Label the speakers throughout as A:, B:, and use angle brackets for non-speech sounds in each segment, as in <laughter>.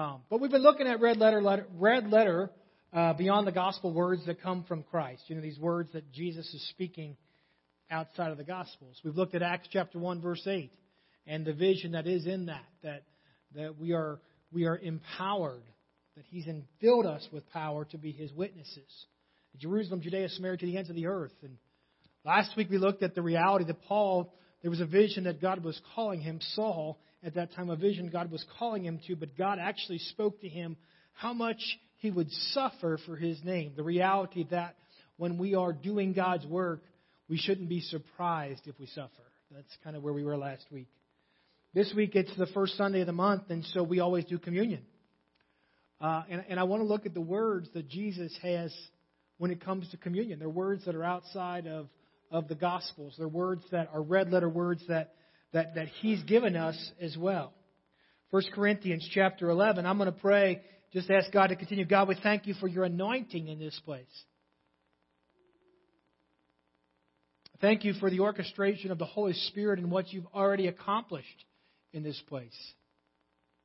A: Um, but we've been looking at red letter, letter red letter uh, beyond the gospel words that come from Christ. You know, these words that Jesus is speaking outside of the gospels. We've looked at Acts chapter 1 verse 8 and the vision that is in that that that we are we are empowered that he's filled us with power to be his witnesses. Jerusalem, Judea, Samaria to the ends of the earth. And last week we looked at the reality that Paul there was a vision that God was calling him Saul at that time a vision God was calling him to, but God actually spoke to him how much he would suffer for his name. The reality that when we are doing God's work, we shouldn't be surprised if we suffer. That's kind of where we were last week. This week it's the first Sunday of the month, and so we always do communion. Uh, and, and I want to look at the words that Jesus has when it comes to communion. They're words that are outside of, of the Gospels. They're words that are red letter words that that, that He's given us as well. 1 Corinthians chapter 11. I'm going to pray, just ask God to continue. God, we thank you for your anointing in this place. Thank you for the orchestration of the Holy Spirit and what you've already accomplished in this place.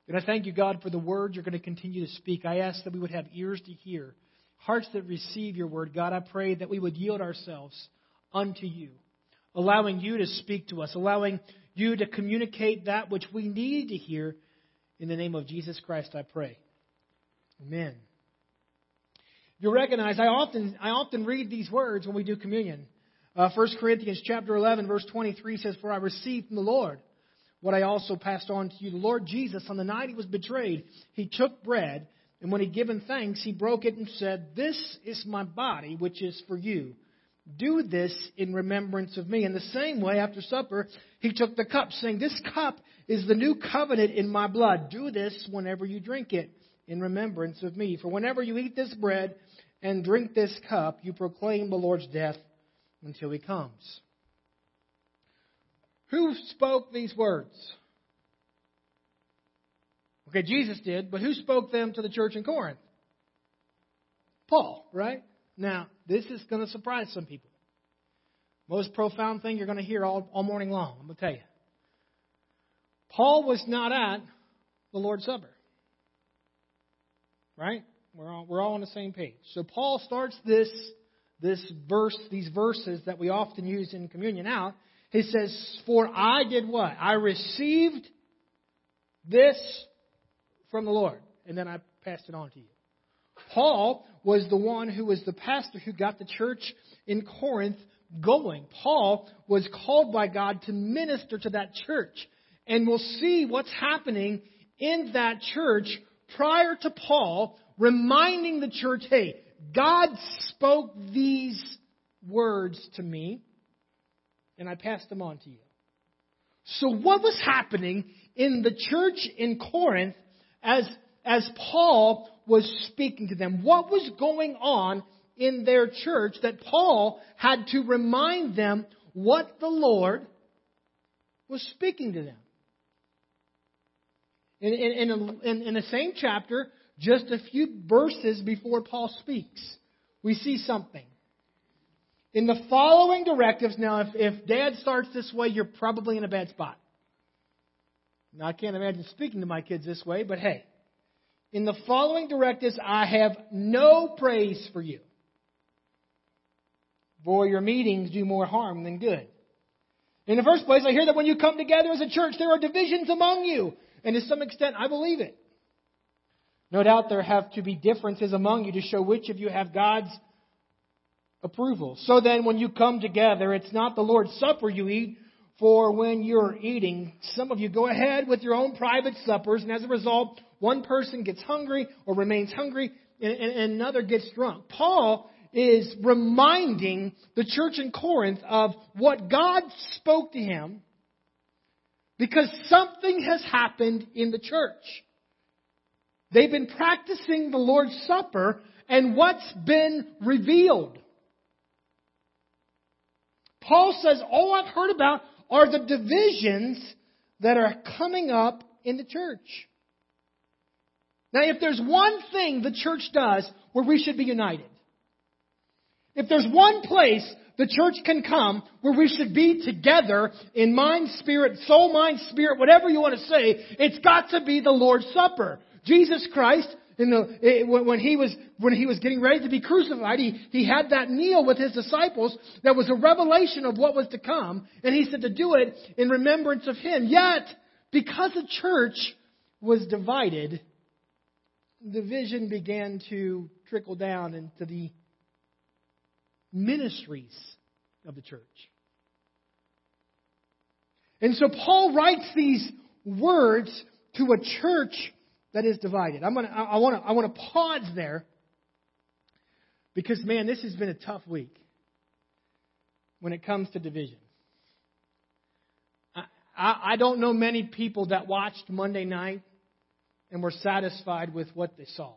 A: And I thank you, God, for the word you're going to continue to speak. I ask that we would have ears to hear, hearts that receive your word. God, I pray that we would yield ourselves unto you, allowing you to speak to us, allowing you to communicate that which we need to hear. In the name of Jesus Christ, I pray. Amen. You recognize I often I often read these words when we do communion. Uh, 1 Corinthians chapter 11 verse 23 says, "For I received from the Lord what I also passed on to you. The Lord Jesus, on the night he was betrayed, he took bread, and when he given thanks, he broke it and said, This is my body, which is for you. Do this in remembrance of me. In the same way, after supper, he took the cup, saying, This cup is the new covenant in my blood. Do this whenever you drink it in remembrance of me. For whenever you eat this bread and drink this cup, you proclaim the Lord's death until he comes. Who spoke these words? Okay, Jesus did, but who spoke them to the church in Corinth? Paul, right? Now, this is going to surprise some people. Most profound thing you're going to hear all, all morning long, I'm going to tell you. Paul was not at the Lord's Supper. Right? We're all, we're all on the same page. So Paul starts this, this verse, these verses that we often use in communion out. He says, For I did what? I received this from the Lord. And then I passed it on to you. Paul was the one who was the pastor who got the church in Corinth going. Paul was called by God to minister to that church. And we'll see what's happening in that church prior to Paul reminding the church, hey, God spoke these words to me, and I passed them on to you. So what was happening in the church in Corinth as, as Paul was speaking to them. What was going on in their church that Paul had to remind them what the Lord was speaking to them? In, in, in, in, the same chapter, just a few verses before Paul speaks, we see something. In the following directives, now, if, if dad starts this way, you're probably in a bad spot. Now, I can't imagine speaking to my kids this way, but hey, in the following directives, I have no praise for you. For your meetings do more harm than good. In the first place, I hear that when you come together as a church, there are divisions among you. And to some extent, I believe it. No doubt there have to be differences among you to show which of you have God's approval. So then, when you come together, it's not the Lord's Supper you eat, for when you're eating, some of you go ahead with your own private suppers, and as a result, one person gets hungry or remains hungry, and, and another gets drunk. Paul is reminding the church in Corinth of what God spoke to him because something has happened in the church. They've been practicing the Lord's Supper, and what's been revealed? Paul says, All I've heard about are the divisions that are coming up in the church. Now, if there's one thing the church does where we should be united, if there's one place the church can come where we should be together in mind, spirit, soul, mind, spirit, whatever you want to say, it's got to be the Lord's Supper. Jesus Christ, in the, when he was when he was getting ready to be crucified, he, he had that meal with his disciples that was a revelation of what was to come, and he said to do it in remembrance of him. Yet, because the church was divided, the vision began to trickle down into the ministries of the church. And so Paul writes these words to a church that is divided. I'm gonna, I want to I want to pause there because man, this has been a tough week when it comes to division. I, I, I don't know many people that watched Monday night and were satisfied with what they saw.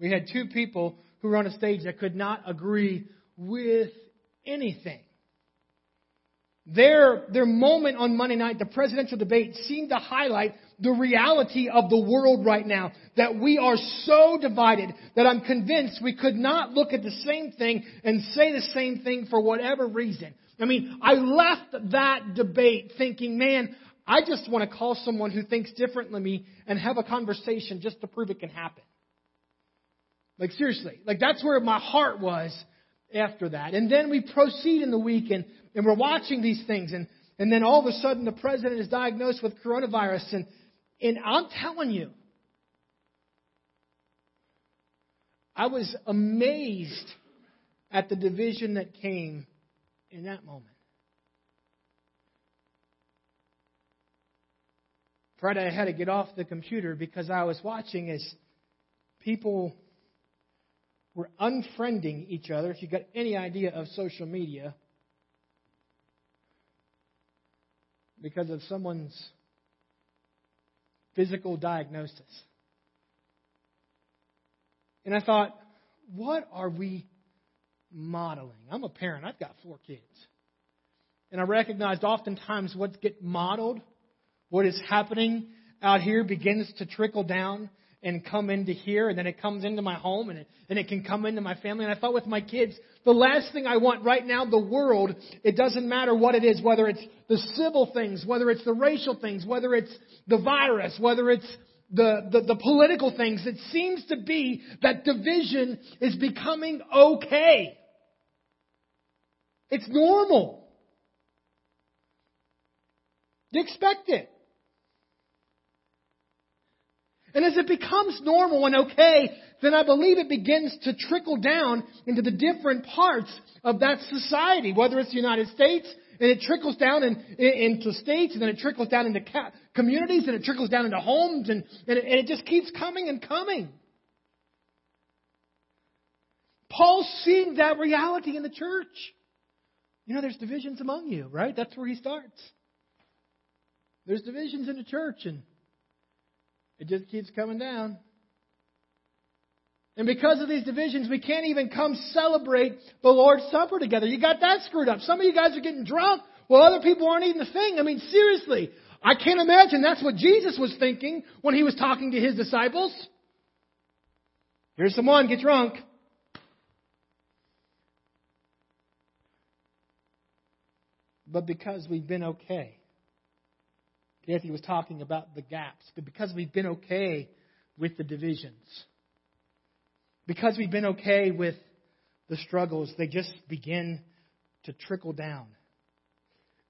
A: We had two people who were on a stage that could not agree with anything. Their, their moment on Monday night, the presidential debate, seemed to highlight the reality of the world right now. That we are so divided that I'm convinced we could not look at the same thing and say the same thing for whatever reason. I mean, I left that debate thinking, man, I just want to call someone who thinks differently than me and have a conversation just to prove it can happen. Like seriously, like that's where my heart was after that. And then we proceed in the week and, and we're watching these things and, and then all of a sudden the president is diagnosed with coronavirus and, and I'm telling you, I was amazed at the division that came in that moment. Friday I had to get off the computer because I was watching as people were unfriending each other. If you've got any idea of social media, because of someone's physical diagnosis. And I thought, what are we modeling? I'm a parent, I've got four kids. And I recognized oftentimes what's get modeled, what is happening out here begins to trickle down and come into here, and then it comes into my home, and it, and it can come into my family. And I thought with my kids, the last thing I want right now, the world, it doesn't matter what it is, whether it's the civil things, whether it's the racial things, whether it's the virus, whether it's the, the, the political things, it seems to be that division is becoming okay. It's normal. You expect it. And as it becomes normal and okay, then I believe it begins to trickle down into the different parts of that society, whether it's the United States, and it trickles down in, in, into states, and then it trickles down into ca- communities, and it trickles down into homes, and, and, it, and it just keeps coming and coming. Paul's seeing that reality in the church. You know, there's divisions among you, right? That's where he starts. There's divisions in the church, and it just keeps coming down. And because of these divisions, we can't even come celebrate the Lord's Supper together. You got that screwed up. Some of you guys are getting drunk while other people aren't eating the thing. I mean, seriously. I can't imagine that's what Jesus was thinking when he was talking to his disciples. Here's someone, get drunk. But because we've been okay, Kathy was talking about the gaps, but because we've been okay with the divisions, because we've been okay with the struggles, they just begin to trickle down.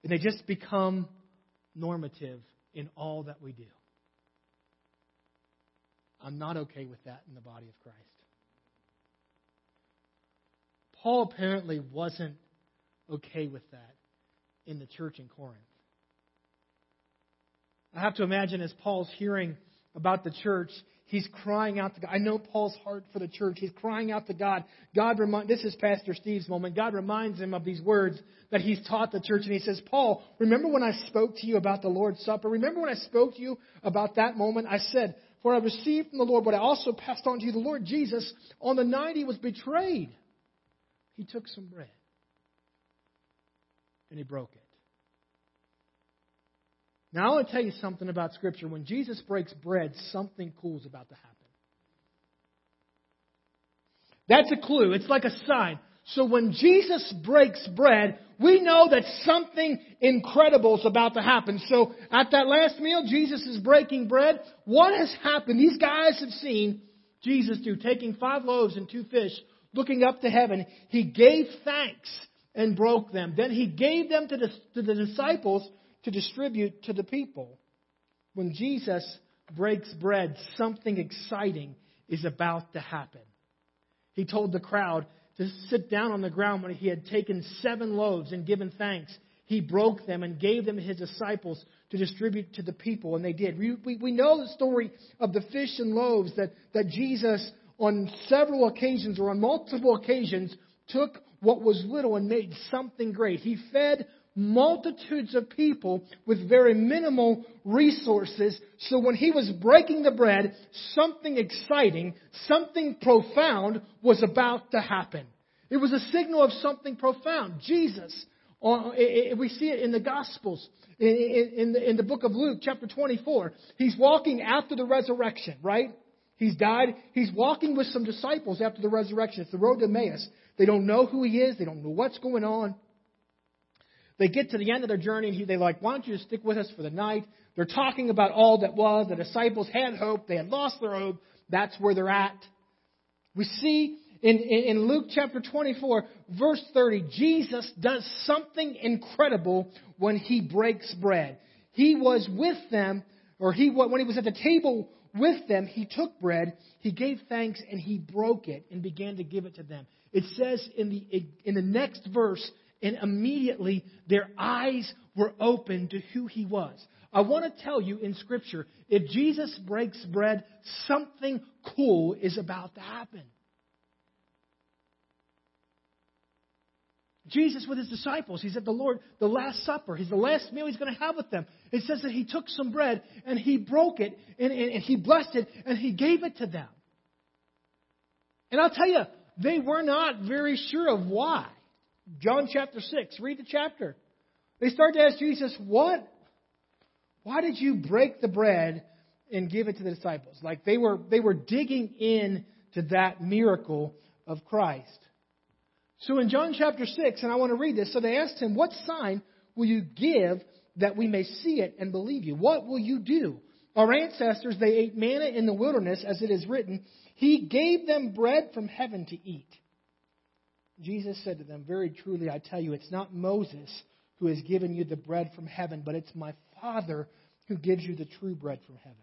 A: And they just become normative in all that we do. I'm not okay with that in the body of Christ. Paul apparently wasn't okay with that in the church in Corinth. I have to imagine as Paul's hearing about the church, he's crying out to God. I know Paul's heart for the church. He's crying out to God. God remind, this is Pastor Steve's moment. God reminds him of these words that he's taught the church. And he says, Paul, remember when I spoke to you about the Lord's Supper? Remember when I spoke to you about that moment? I said, for I received from the Lord what I also passed on to you. The Lord Jesus, on the night he was betrayed, he took some bread and he broke it. Now, I want to tell you something about Scripture. When Jesus breaks bread, something cool is about to happen. That's a clue. It's like a sign. So when Jesus breaks bread, we know that something incredible is about to happen. So at that last meal, Jesus is breaking bread. What has happened? These guys have seen Jesus do, taking five loaves and two fish, looking up to heaven. He gave thanks and broke them. Then he gave them to the, to the disciples to distribute to the people. When Jesus breaks bread, something exciting is about to happen. He told the crowd to sit down on the ground when he had taken seven loaves and given thanks. He broke them and gave them to his disciples to distribute to the people, and they did. We, we, we know the story of the fish and loaves that, that Jesus, on several occasions or on multiple occasions, took what was little and made something great. He fed multitudes of people with very minimal resources. So when he was breaking the bread, something exciting, something profound was about to happen. It was a signal of something profound. Jesus, uh, we see it in the Gospels, in the, in the book of Luke, chapter 24. He's walking after the resurrection, right? He's died. He's walking with some disciples after the resurrection. It's the road to Emmaus. They don't know who he is. They don't know what's going on. They get to the end of their journey and they're like, why don't you just stick with us for the night? They're talking about all that was. The disciples had hope. They had lost their hope. That's where they're at. We see in, in, in Luke chapter 24, verse 30, Jesus does something incredible when he breaks bread. He was with them, or he, when he was at the table with them, he took bread, he gave thanks, and he broke it and began to give it to them. It says in the, in the next verse, and immediately their eyes were opened to who he was. I want to tell you in Scripture, if Jesus breaks bread, something cool is about to happen. Jesus with his disciples, he's at the Lord, the Last Supper. He's the last meal he's going to have with them. It says that he took some bread and he broke it and, and, and he blessed it and he gave it to them. And I'll tell you, they were not very sure of why. John chapter 6. Read the chapter. They start to ask Jesus, What? Why did you break the bread and give it to the disciples? Like they were, they were digging in to that miracle of Christ. So in John chapter 6, and I want to read this, so they asked him, What sign will you give that we may see it and believe you? What will you do? Our ancestors, they ate manna in the wilderness, as it is written, He gave them bread from heaven to eat. Jesus said to them, Very truly, I tell you, it's not Moses who has given you the bread from heaven, but it's my Father who gives you the true bread from heaven.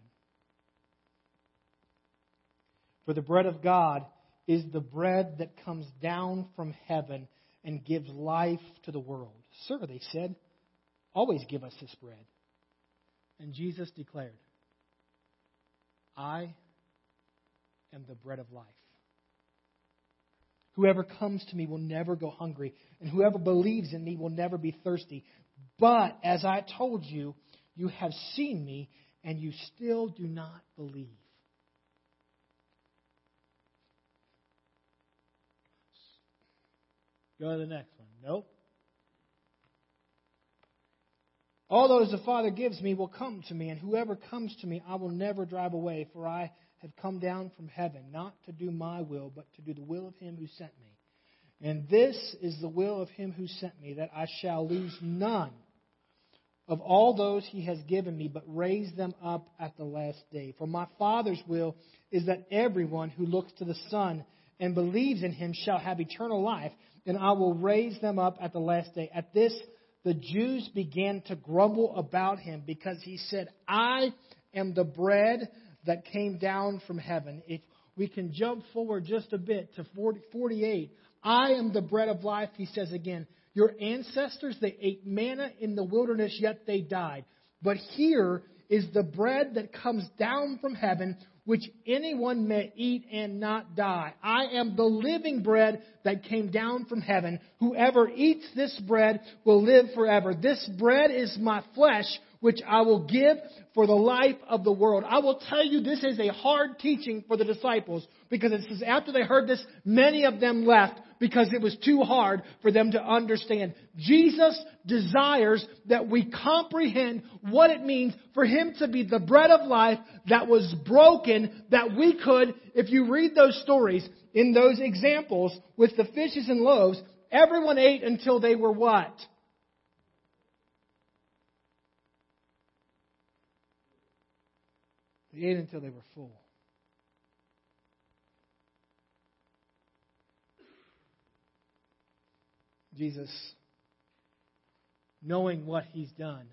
A: For the bread of God is the bread that comes down from heaven and gives life to the world. Sir, they said, always give us this bread. And Jesus declared, I am the bread of life. Whoever comes to me will never go hungry, and whoever believes in me will never be thirsty. But as I told you, you have seen me, and you still do not believe. Go to the next one. Nope. All those the Father gives me will come to me, and whoever comes to me I will never drive away, for I have come down from heaven, not to do my will, but to do the will of him who sent me. And this is the will of him who sent me, that I shall lose none of all those he has given me, but raise them up at the last day. For my Father's will is that everyone who looks to the Son and believes in him shall have eternal life, and I will raise them up at the last day. At this, the Jews began to grumble about him because he said, I am the bread that came down from heaven. If we can jump forward just a bit to 40, 48, I am the bread of life, he says again. Your ancestors, they ate manna in the wilderness, yet they died. But here is the bread that comes down from heaven, which anyone may eat and not die. I am the living bread that came down from heaven. Whoever eats this bread will live forever. This bread is my flesh, which I will give for the life of the world. I will tell you this is a hard teaching for the disciples because it says after they heard this, many of them left because it was too hard for them to understand. Jesus desires that we comprehend what it means for Him to be the bread of life that was broken, that we could, if you read those stories in those examples with the fishes and loaves, everyone ate until they were what? They ate until they were full. Jesus, knowing what he's done,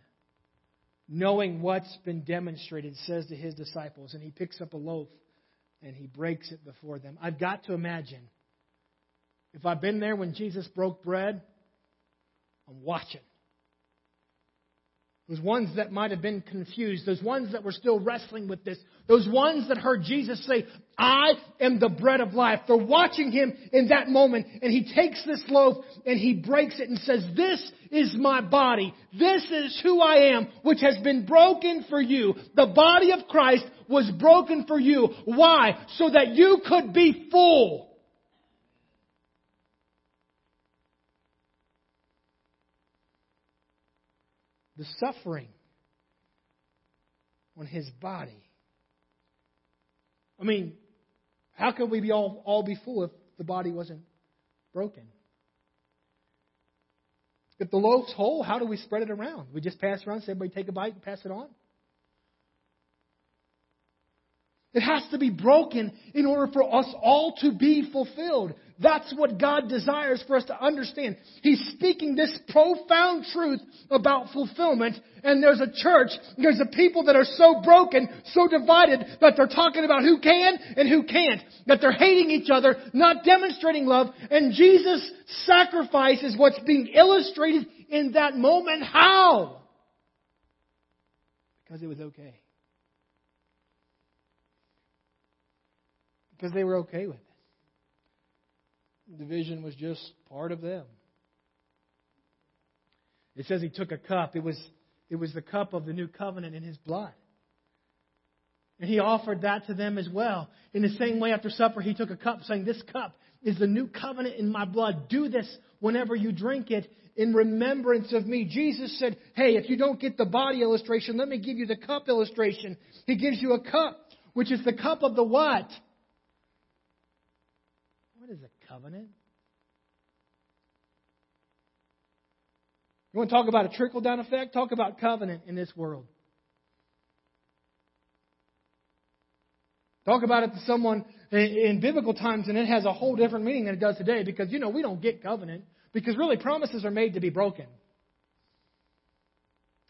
A: knowing what's been demonstrated, says to his disciples, and he picks up a loaf and he breaks it before them. I've got to imagine if I've been there when Jesus broke bread, I'm watching. Those ones that might have been confused, those ones that were still wrestling with this, those ones that heard Jesus say, I am the bread of life. They're watching him in that moment and he takes this loaf and he breaks it and says, this is my body. This is who I am, which has been broken for you. The body of Christ was broken for you. Why? So that you could be full. The suffering on his body. I mean, how could we be all, all be full if the body wasn't broken? If the loaf's whole, how do we spread it around? We just pass around, say everybody take a bite and pass it on? It has to be broken in order for us all to be fulfilled. That's what God desires for us to understand. He's speaking this profound truth about fulfillment, and there's a church, there's a people that are so broken, so divided, that they're talking about who can and who can't, that they're hating each other, not demonstrating love, and Jesus' sacrifice is what's being illustrated in that moment. How? Because it was okay. because they were okay with it. Division was just part of them. It says he took a cup. It was, it was the cup of the new covenant in his blood. And he offered that to them as well. In the same way, after supper, he took a cup, saying, This cup is the new covenant in my blood. Do this whenever you drink it in remembrance of me. Jesus said, Hey, if you don't get the body illustration, let me give you the cup illustration. He gives you a cup, which is the cup of the what? Covenant? You want to talk about a trickle down effect? Talk about covenant in this world. Talk about it to someone in biblical times, and it has a whole different meaning than it does today because, you know, we don't get covenant because really promises are made to be broken.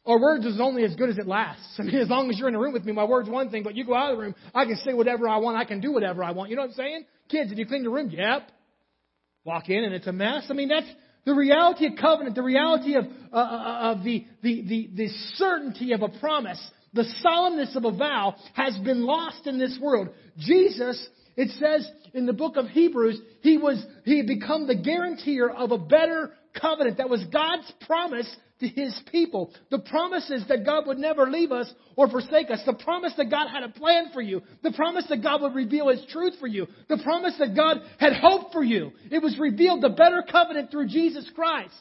A: Our words is only as good as it lasts. <laughs> I mean, as long as you're in the room with me, my word's one thing, but you go out of the room, I can say whatever I want, I can do whatever I want. You know what I'm saying? Kids, did you clean the room? Yep. Walk in and it's a mess. I mean, that's the reality of covenant, the reality of, uh, uh, of the, the, the, the certainty of a promise, the solemnness of a vow has been lost in this world. Jesus, it says in the book of Hebrews, he was, he had become the guarantor of a better covenant. That was God's promise to his people. The promises that God would never leave us or forsake us. The promise that God had a plan for you. The promise that God would reveal his truth for you. The promise that God had hope for you. It was revealed the better covenant through Jesus Christ.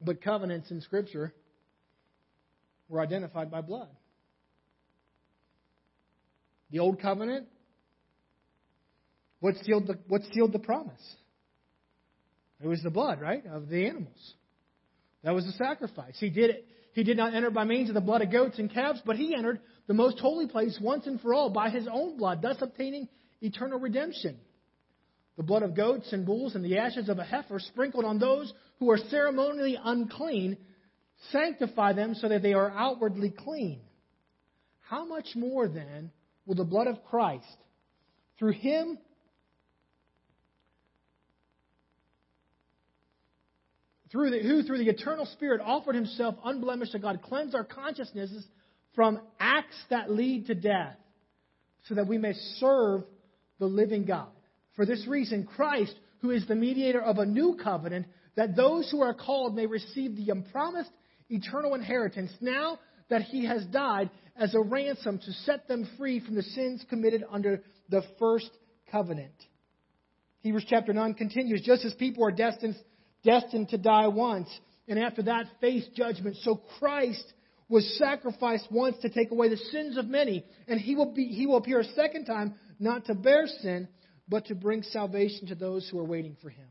A: But covenants in Scripture were identified by blood. The Old Covenant what sealed the, what sealed the promise? It was the blood, right, of the animals. That was the sacrifice. He did it. He did not enter by means of the blood of goats and calves, but he entered the most holy place once and for all by his own blood, thus obtaining eternal redemption. The blood of goats and bulls and the ashes of a heifer sprinkled on those who are ceremonially unclean sanctify them so that they are outwardly clean. How much more then will the blood of Christ, through him through the, who through the eternal Spirit offered himself unblemished to God, cleanse our consciousnesses from acts that lead to death, so that we may serve the living God. For this reason, Christ, who is the mediator of a new covenant, that those who are called may receive the promised eternal inheritance now that he has died as a ransom to set them free from the sins committed under the first covenant. Hebrews chapter 9 continues just as people are destined, destined to die once, and after that face judgment, so Christ was sacrificed once to take away the sins of many, and he will, be, he will appear a second time, not to bear sin, but to bring salvation to those who are waiting for him.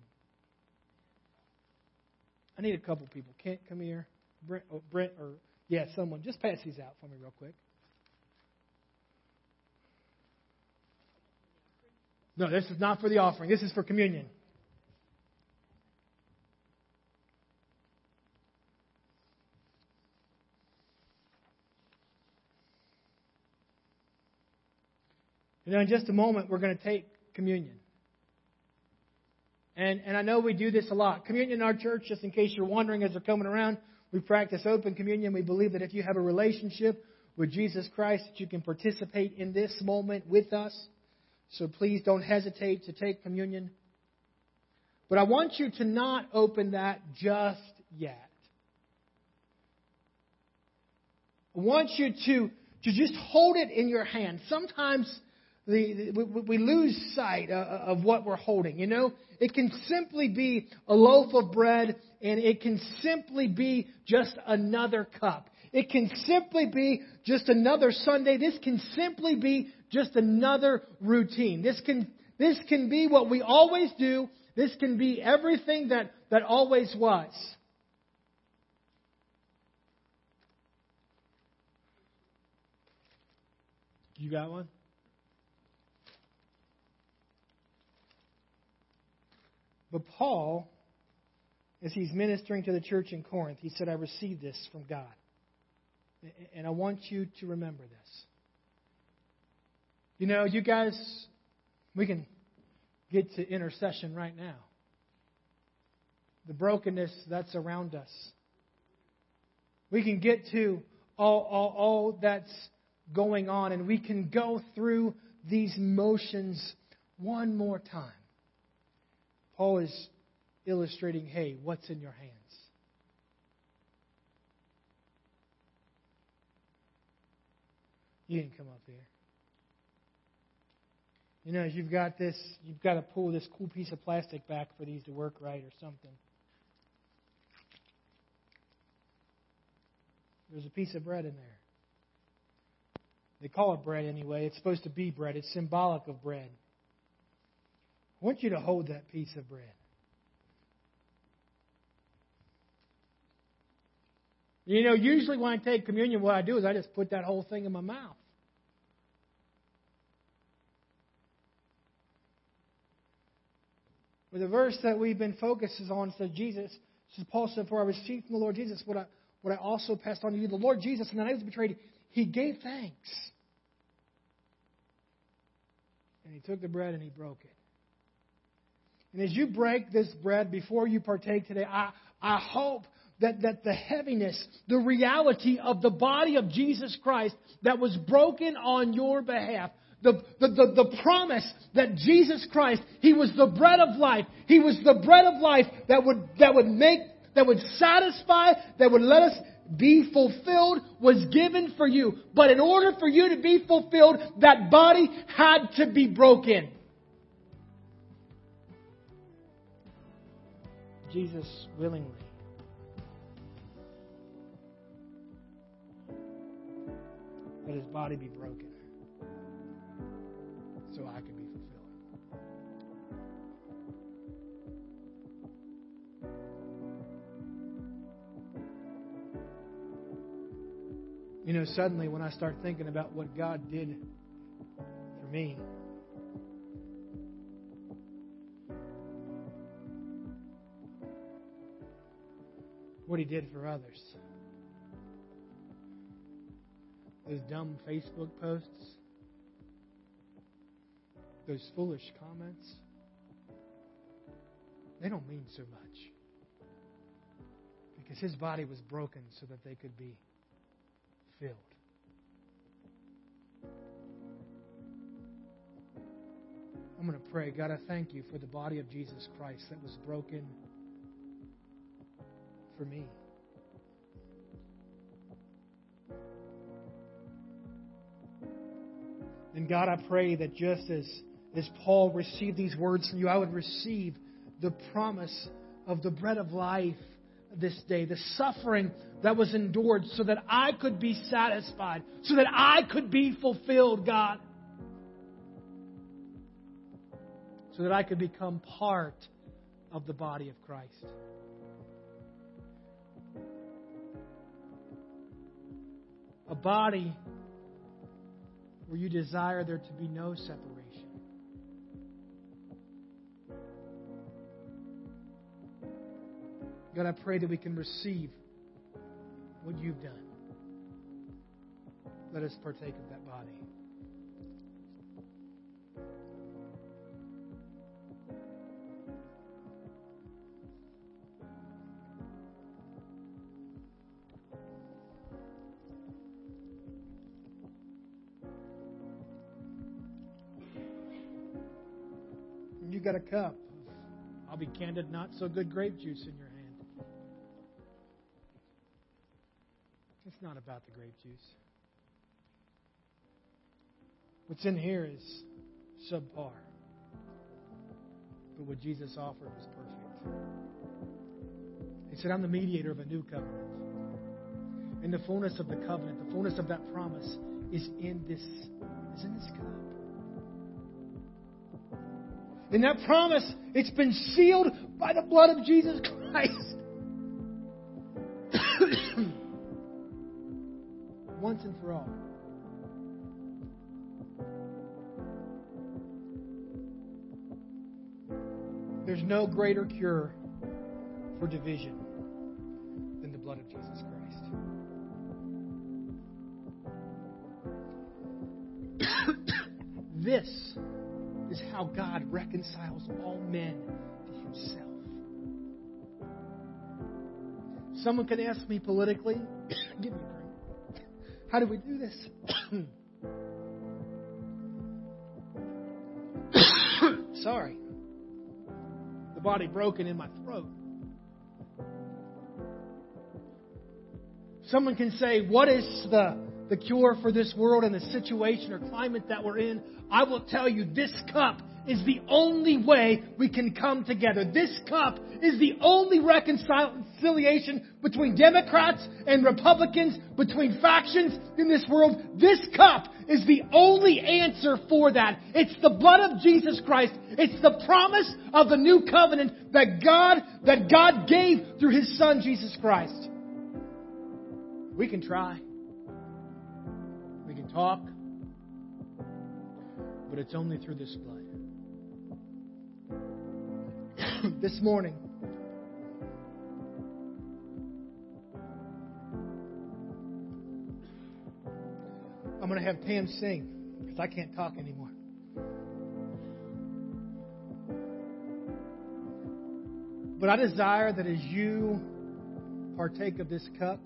A: I need a couple people. Kent, come here. Brent, oh, Brent or yeah, someone. Just pass these out for me real quick. No, this is not for the offering. This is for communion. You know, in just a moment, we're going to take communion. And, and I know we do this a lot. Communion in our church, just in case you're wondering as they're coming around, we practice open communion. We believe that if you have a relationship with Jesus Christ, that you can participate in this moment with us. So please don't hesitate to take communion. But I want you to not open that just yet. I want you to, to just hold it in your hand. Sometimes the, we, lose sight of what we're holding. You know, it can simply be a loaf of bread, and it can simply be just another cup. It can simply be just another Sunday. This can simply be just another routine. This can, this can be what we always do. This can be everything that, that always was. You got one? But Paul, as he's ministering to the church in Corinth, he said, I received this from God. And I want you to remember this. You know, you guys, we can get to intercession right now. The brokenness that's around us. We can get to all, all, all that's going on, and we can go through these motions one more time. Paul is illustrating hey, what's in your hands? You can come up here. You know, you've got this, you've got to pull this cool piece of plastic back for these to work right or something. There's a piece of bread in there. They call it bread anyway. It's supposed to be bread, it's symbolic of bread. I want you to hold that piece of bread. You know, usually when I take communion, what I do is I just put that whole thing in my mouth. But the verse that we've been focused on says Jesus, says Paul said, For I received from the Lord Jesus what I, what I also passed on to you. The Lord Jesus, and the night he was betrayed, he gave thanks. And he took the bread and he broke it. And as you break this bread before you partake today, I, I hope that, that the heaviness, the reality of the body of Jesus Christ that was broken on your behalf, the, the, the, the, promise that Jesus Christ, He was the bread of life. He was the bread of life that would, that would make, that would satisfy, that would let us be fulfilled was given for you. But in order for you to be fulfilled, that body had to be broken. Jesus willingly. Let his body be broken so I can be fulfilled. You know, suddenly when I start thinking about what God did for me, what he did for others. Those dumb Facebook posts, those foolish comments, they don't mean so much. Because his body was broken so that they could be filled. I'm going to pray. God, I thank you for the body of Jesus Christ that was broken for me. And God, I pray that just as, as Paul received these words from you, I would receive the promise of the bread of life this day, the suffering that was endured so that I could be satisfied, so that I could be fulfilled, God. So that I could become part of the body of Christ. A body where you desire there to be no separation. God, I pray that we can receive what you've done. Let us partake of that got a cup. I'll be candid, not so good grape juice in your hand. It's not about the grape juice. What's in here is subpar. But what Jesus offered was perfect. He said, I'm the mediator of a new covenant. And the fullness of the covenant, the fullness of that promise is in this, is in this cup. In that promise, it's been sealed by the blood of Jesus Christ. <coughs> Once and for all. There's no greater cure for division how God reconciles all men to himself. Someone can ask me politically, <coughs> give me a drink. How do we do this? <coughs> Sorry. The body broken in my throat. Someone can say, What is the, the cure for this world and the situation or climate that we're in? I will tell you, this cup is the only way we can come together. This cup is the only reconciliation between Democrats and Republicans, between factions in this world. This cup is the only answer for that. It's the blood of Jesus Christ. It's the promise of the new covenant that God, that God gave through His Son, Jesus Christ. We can try. Talk. But it's only through this blood. <coughs> this morning, I'm going to have Pam sing because I can't talk anymore. But I desire that as you partake of this cup,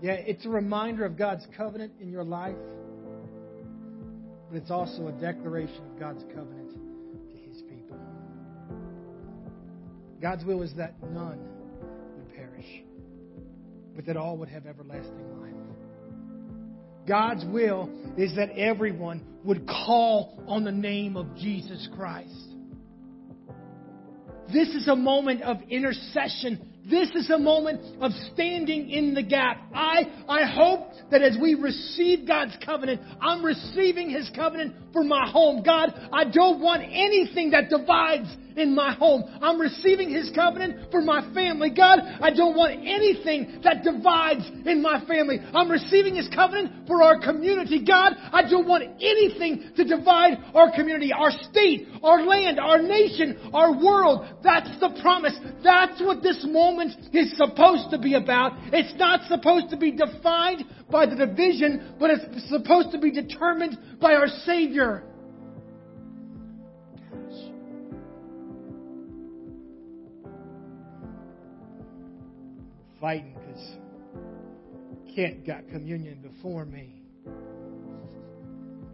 A: yeah, it's a reminder of God's covenant in your life, but it's also a declaration of God's covenant to His people. God's will is that none would perish, but that all would have everlasting life. God's will is that everyone would call on the name of Jesus Christ. This is a moment of intercession. This is a moment of standing in the gap. I, I hope that as we receive God's covenant, I'm receiving His covenant for my home. God, I don't want anything that divides in my home. I'm receiving His covenant for my family. God, I don't want anything that divides in my family. I'm receiving His covenant for our community. God, I don't want anything to divide our community, our state, our land, our nation, our world. That's the promise. That's what this moment is supposed to be about. It's not supposed to be defined by the division, but it's supposed to be determined by our Savior. Savior. Gosh. Fighting because Kent got communion before me.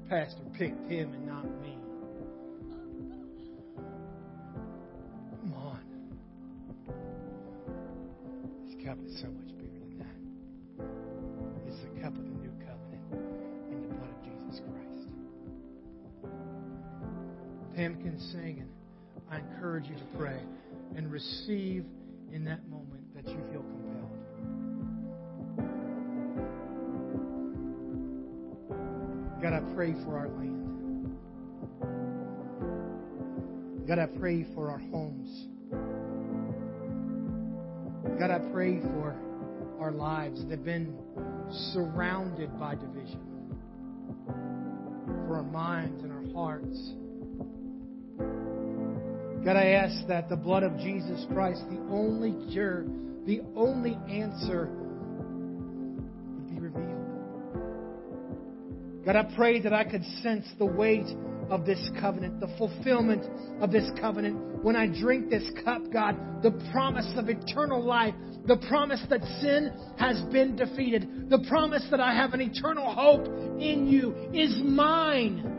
A: Pastor picked him and not me. Come on. This cup is so much. Pam can sing, and I encourage you to pray and receive in that moment that you feel compelled. God, I pray for our land. God, I pray for our homes. God, I pray for our lives that have been surrounded by division. For our minds and our hearts. God, I ask that the blood of Jesus Christ, the only cure, the only answer, would be revealed. God, I pray that I could sense the weight of this covenant, the fulfillment of this covenant. When I drink this cup, God, the promise of eternal life, the promise that sin has been defeated, the promise that I have an eternal hope in you is mine.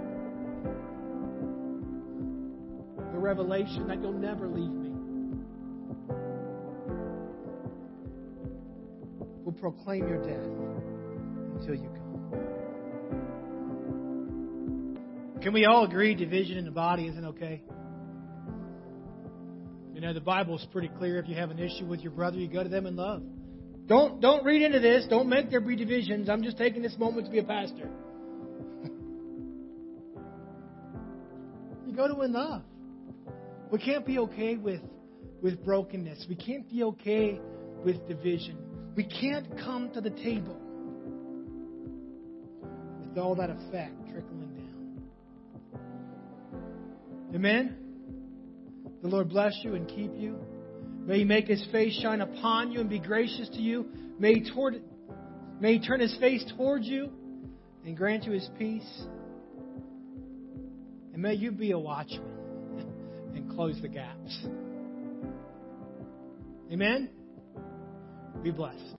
A: Revelation that you'll never leave me. Will proclaim your death until you come. Can we all agree division in the body isn't okay? You know, the Bible is pretty clear. If you have an issue with your brother, you go to them in love. Don't, don't read into this. Don't make there be divisions. I'm just taking this moment to be a pastor. <laughs> you go to in love. We can't be okay with, with brokenness. We can't be okay with division. We can't come to the table with all that effect trickling down. Amen? The Lord bless you and keep you. May He make His face shine upon you and be gracious to you. May He, toward, may he turn His face towards you and grant you His peace. And may you be a watchman close the gaps. Amen? Be blessed.